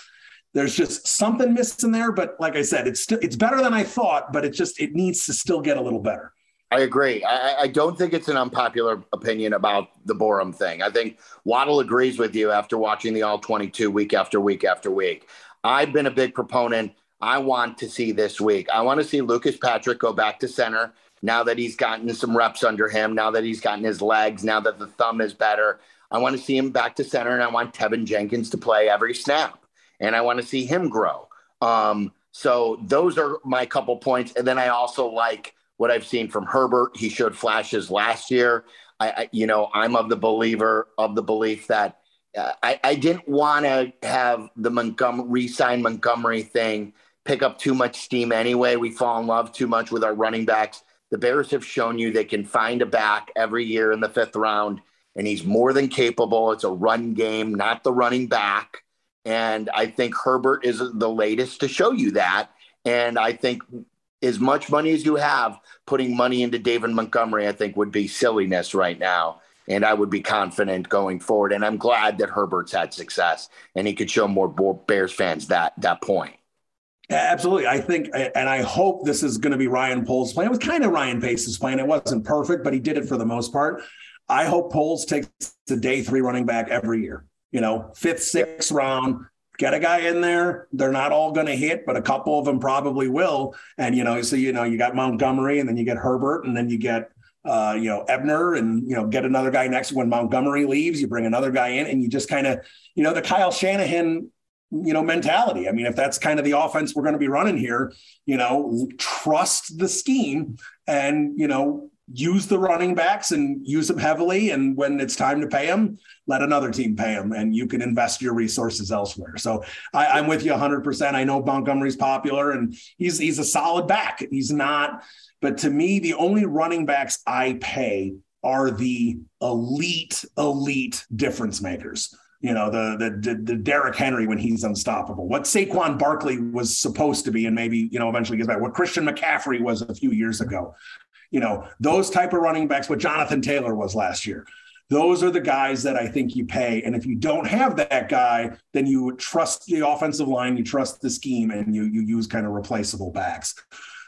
S1: there's just something missing there. But like I said, it's still it's better than I thought, but it just it needs to still get a little better.
S2: I agree. I, I, don't think it's an unpopular opinion about the Borom thing. I think Waddle agrees with you after watching the All 22 week after week after week. I've been a big proponent. I want to see this week. I want to see Lucas Patrick go back to center now that he's gotten some reps under him, now that he's gotten his legs, now that the thumb is better. I want to see him back to center, and I want Teven Jenkins to play every snap, and I want to see him grow. Um, so those are my couple points. And then I also like what I've seen from Herbert. He showed flashes last year. I, I you know, I'm of the believer of the belief that uh, I, I didn't want to have the Montgomery re-sign Montgomery thing pick up too much steam anyway. We fall in love too much with our running backs. The Bears have shown you they can find a back every year in the fifth round, and he's more than capable. It's a run game, not the running back. And I think Herbert is the latest to show you that. And I think as much money as you have, putting money into David Montgomery, I think would be silliness right now. And I would be confident going forward. And I'm glad that Herbert's had success and he could show more Bears fans that that point.
S1: Absolutely. I think, and I hope this is going to be Ryan Poles' plan. It was kind of Ryan Pace's plan. It wasn't perfect, but he did it for the most part. I hope Poles takes the day three running back every year. You know, fifth, sixth round, get a guy in there. They're not all going to hit, but a couple of them probably will. And you know, so you know, you got Montgomery, and then you get Herbert, and then you get uh, you know Ebner, and you know, get another guy next. When Montgomery leaves, you bring another guy in, and you just kind of you know the Kyle Shanahan you know mentality. I mean, if that's kind of the offense we're going to be running here, you know, trust the scheme, and you know use the running backs and use them heavily. And when it's time to pay them, let another team pay them and you can invest your resources elsewhere. So I, am with you 100%. I know Montgomery's popular and he's, he's a solid back. He's not, but to me, the only running backs I pay are the elite, elite difference makers you know the, the the the Derrick Henry when he's unstoppable. What Saquon Barkley was supposed to be, and maybe you know eventually gets back. What Christian McCaffrey was a few years ago you know, those type of running backs, what Jonathan Taylor was last year. Those are the guys that I think you pay. And if you don't have that guy, then you trust the offensive line, you trust the scheme, and you you use kind of replaceable backs.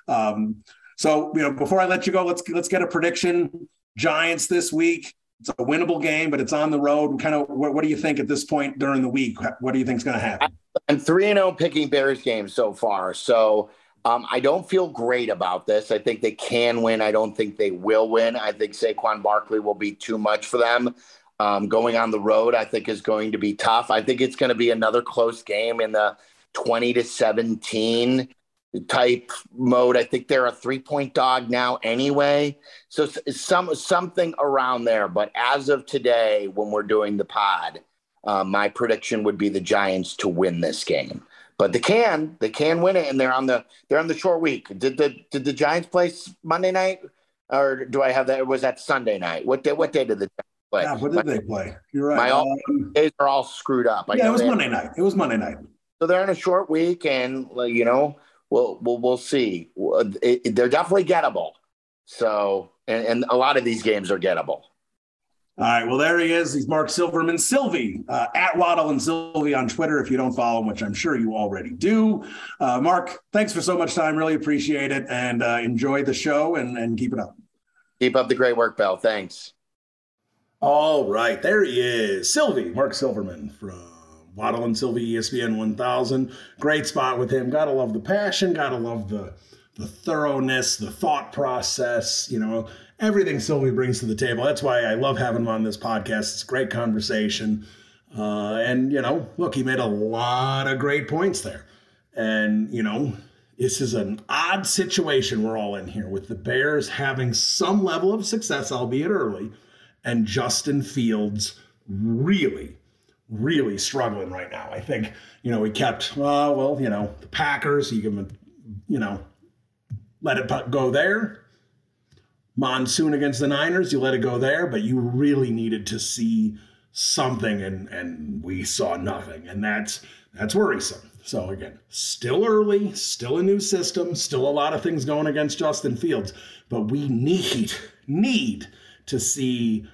S1: Um, so you know, before I let you go, let's let's get a prediction. Giants this week. It's a winnable game, but it's on the road. Kind of, what, what do you think at this point during the week? What do you think is going to happen?
S2: I'm three and zero oh picking Bears games so far. So um, I don't feel great about this. I think they can win. I don't think they will win. I think Saquon Barkley will be too much for them. Um, going on the road, I think, is going to be tough. I think it's going to be another close game in the 20 to 17 type mode. I think they're a three point dog now anyway. So some something around there. But as of today, when we're doing the pod, uh, my prediction would be the Giants to win this game. But they can they can win it and they're on the they're on the short week. Did the did the giants play monday night? Or do i have that was that sunday night? What day what day did the giants
S1: play? Yeah what did my, they play? You're right.
S2: My um, days are all screwed up.
S1: I yeah it was monday night. It was monday night.
S2: So they're in a short week and you know we'll we'll, we'll see it, it, they're definitely gettable so and, and a lot of these games are gettable
S1: all right. Well, there he is. He's Mark Silverman. Sylvie uh, at Waddle and Sylvie on Twitter if you don't follow him, which I'm sure you already do. Uh, Mark, thanks for so much time. Really appreciate it and uh, enjoy the show and, and keep it up.
S2: Keep up the great work, Bell. Thanks.
S1: All right. There he is. Sylvie, Mark Silverman from Waddle and Sylvie, ESPN 1000. Great spot with him. Gotta love the passion. Gotta love the the thoroughness, the thought process. You know, everything Sylvie brings to the table. That's why I love having him on this podcast. It's a great conversation. Uh, and, you know, look, he made a lot of great points there. And, you know, this is an odd situation we're all in here with the Bears having some level of success, albeit early, and Justin Fields really, really struggling right now. I think, you know, we kept, uh, well, you know, the Packers, you give them, you know, let it go there monsoon against the Niners, you let it go there, but you really needed to see something and and we saw nothing. And that's that's worrisome. So again, still early, still a new system, still a lot of things going against Justin Fields, but we need need to see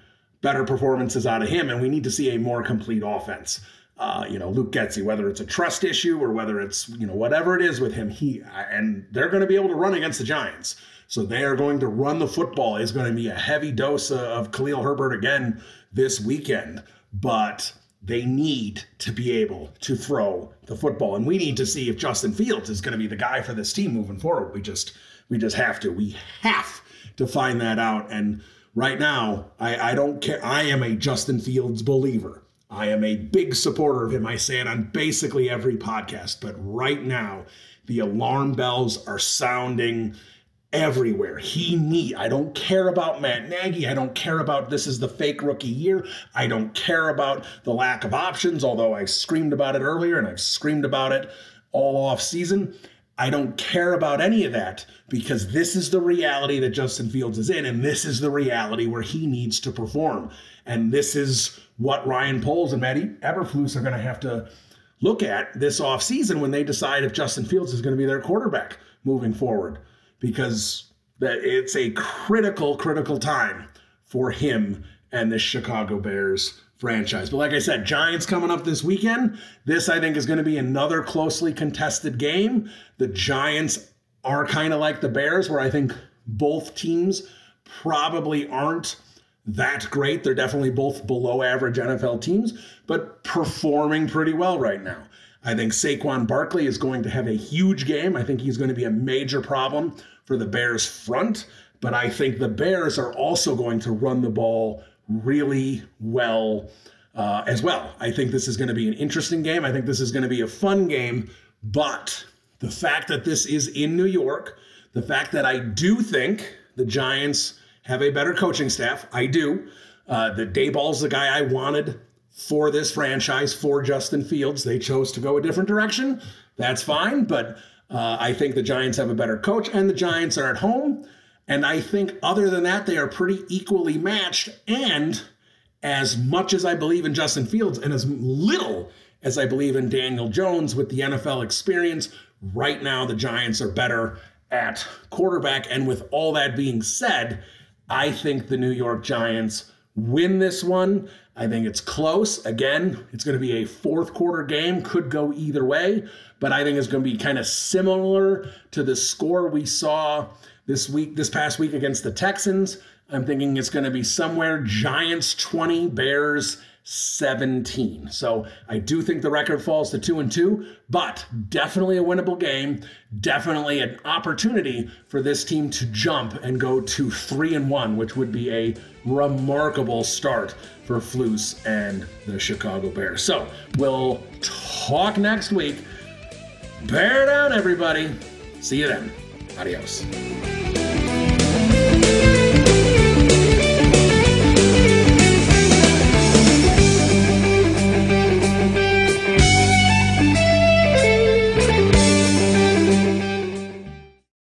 S1: better performances out of him and we need to see a more complete offense. Uh, you know, Luke Getsy, whether it's a trust issue or whether it's, you know, whatever it is with him, he and they're going to be able to run against the Giants. So they are going to run the football. Is going to be a heavy dose of Khalil Herbert again this weekend, but they need to be able to throw the football, and we need to see if Justin Fields is going to be the guy for this team moving forward. We just we just have to. We have to find that out. And right now, I, I don't care. I am a Justin Fields believer. I am a big supporter of him. I say it on basically every podcast, but right now, the alarm bells are sounding everywhere. He need. I don't care about Matt Nagy. I don't care about this is the fake rookie year. I don't care about the lack of options, although I screamed about it earlier and I've screamed about it all off season. I don't care about any of that because this is the reality that Justin Fields is in, and this is the reality where he needs to perform. And this is what Ryan Poles and Matty Eberflus are going to have to look at this offseason when they decide if Justin Fields is going to be their quarterback moving forward because it's a critical, critical time for him and the Chicago Bears franchise. But like I said, Giants coming up this weekend. This, I think, is going to be another closely contested game. The Giants are kind of like the Bears, where I think both teams probably aren't that great. They're definitely both below average NFL teams, but performing pretty well right now. I think Saquon Barkley is going to have a huge game. I think he's going to be a major problem for the Bears front, but I think the Bears are also going to run the ball really well uh, as well. I think this is going to be an interesting game. I think this is going to be a fun game, but the fact that this is in New York, the fact that I do think the Giants have a better coaching staff, I do. Uh, the Daboll's the guy I wanted for this franchise for Justin Fields. They chose to go a different direction. That's fine, but uh, I think the Giants have a better coach, and the Giants are at home. And I think, other than that, they are pretty equally matched. And as much as I believe in Justin Fields, and as little as I believe in Daniel Jones with the NFL experience, right now the Giants are better at quarterback. And with all that being said, I think the New York Giants win this one. I think it's close. Again, it's going to be a fourth quarter game, could go either way, but I think it's going to be kind of similar to the score we saw this week, this past week against the Texans. I'm thinking it's going to be somewhere Giants 20, Bears 17. So I do think the record falls to two and two, but definitely a winnable game. Definitely an opportunity for this team to jump and go to three and one, which would be a remarkable start for Flus and the Chicago Bears. So we'll talk next week. Bear down, everybody. See you then. ありがとうございます。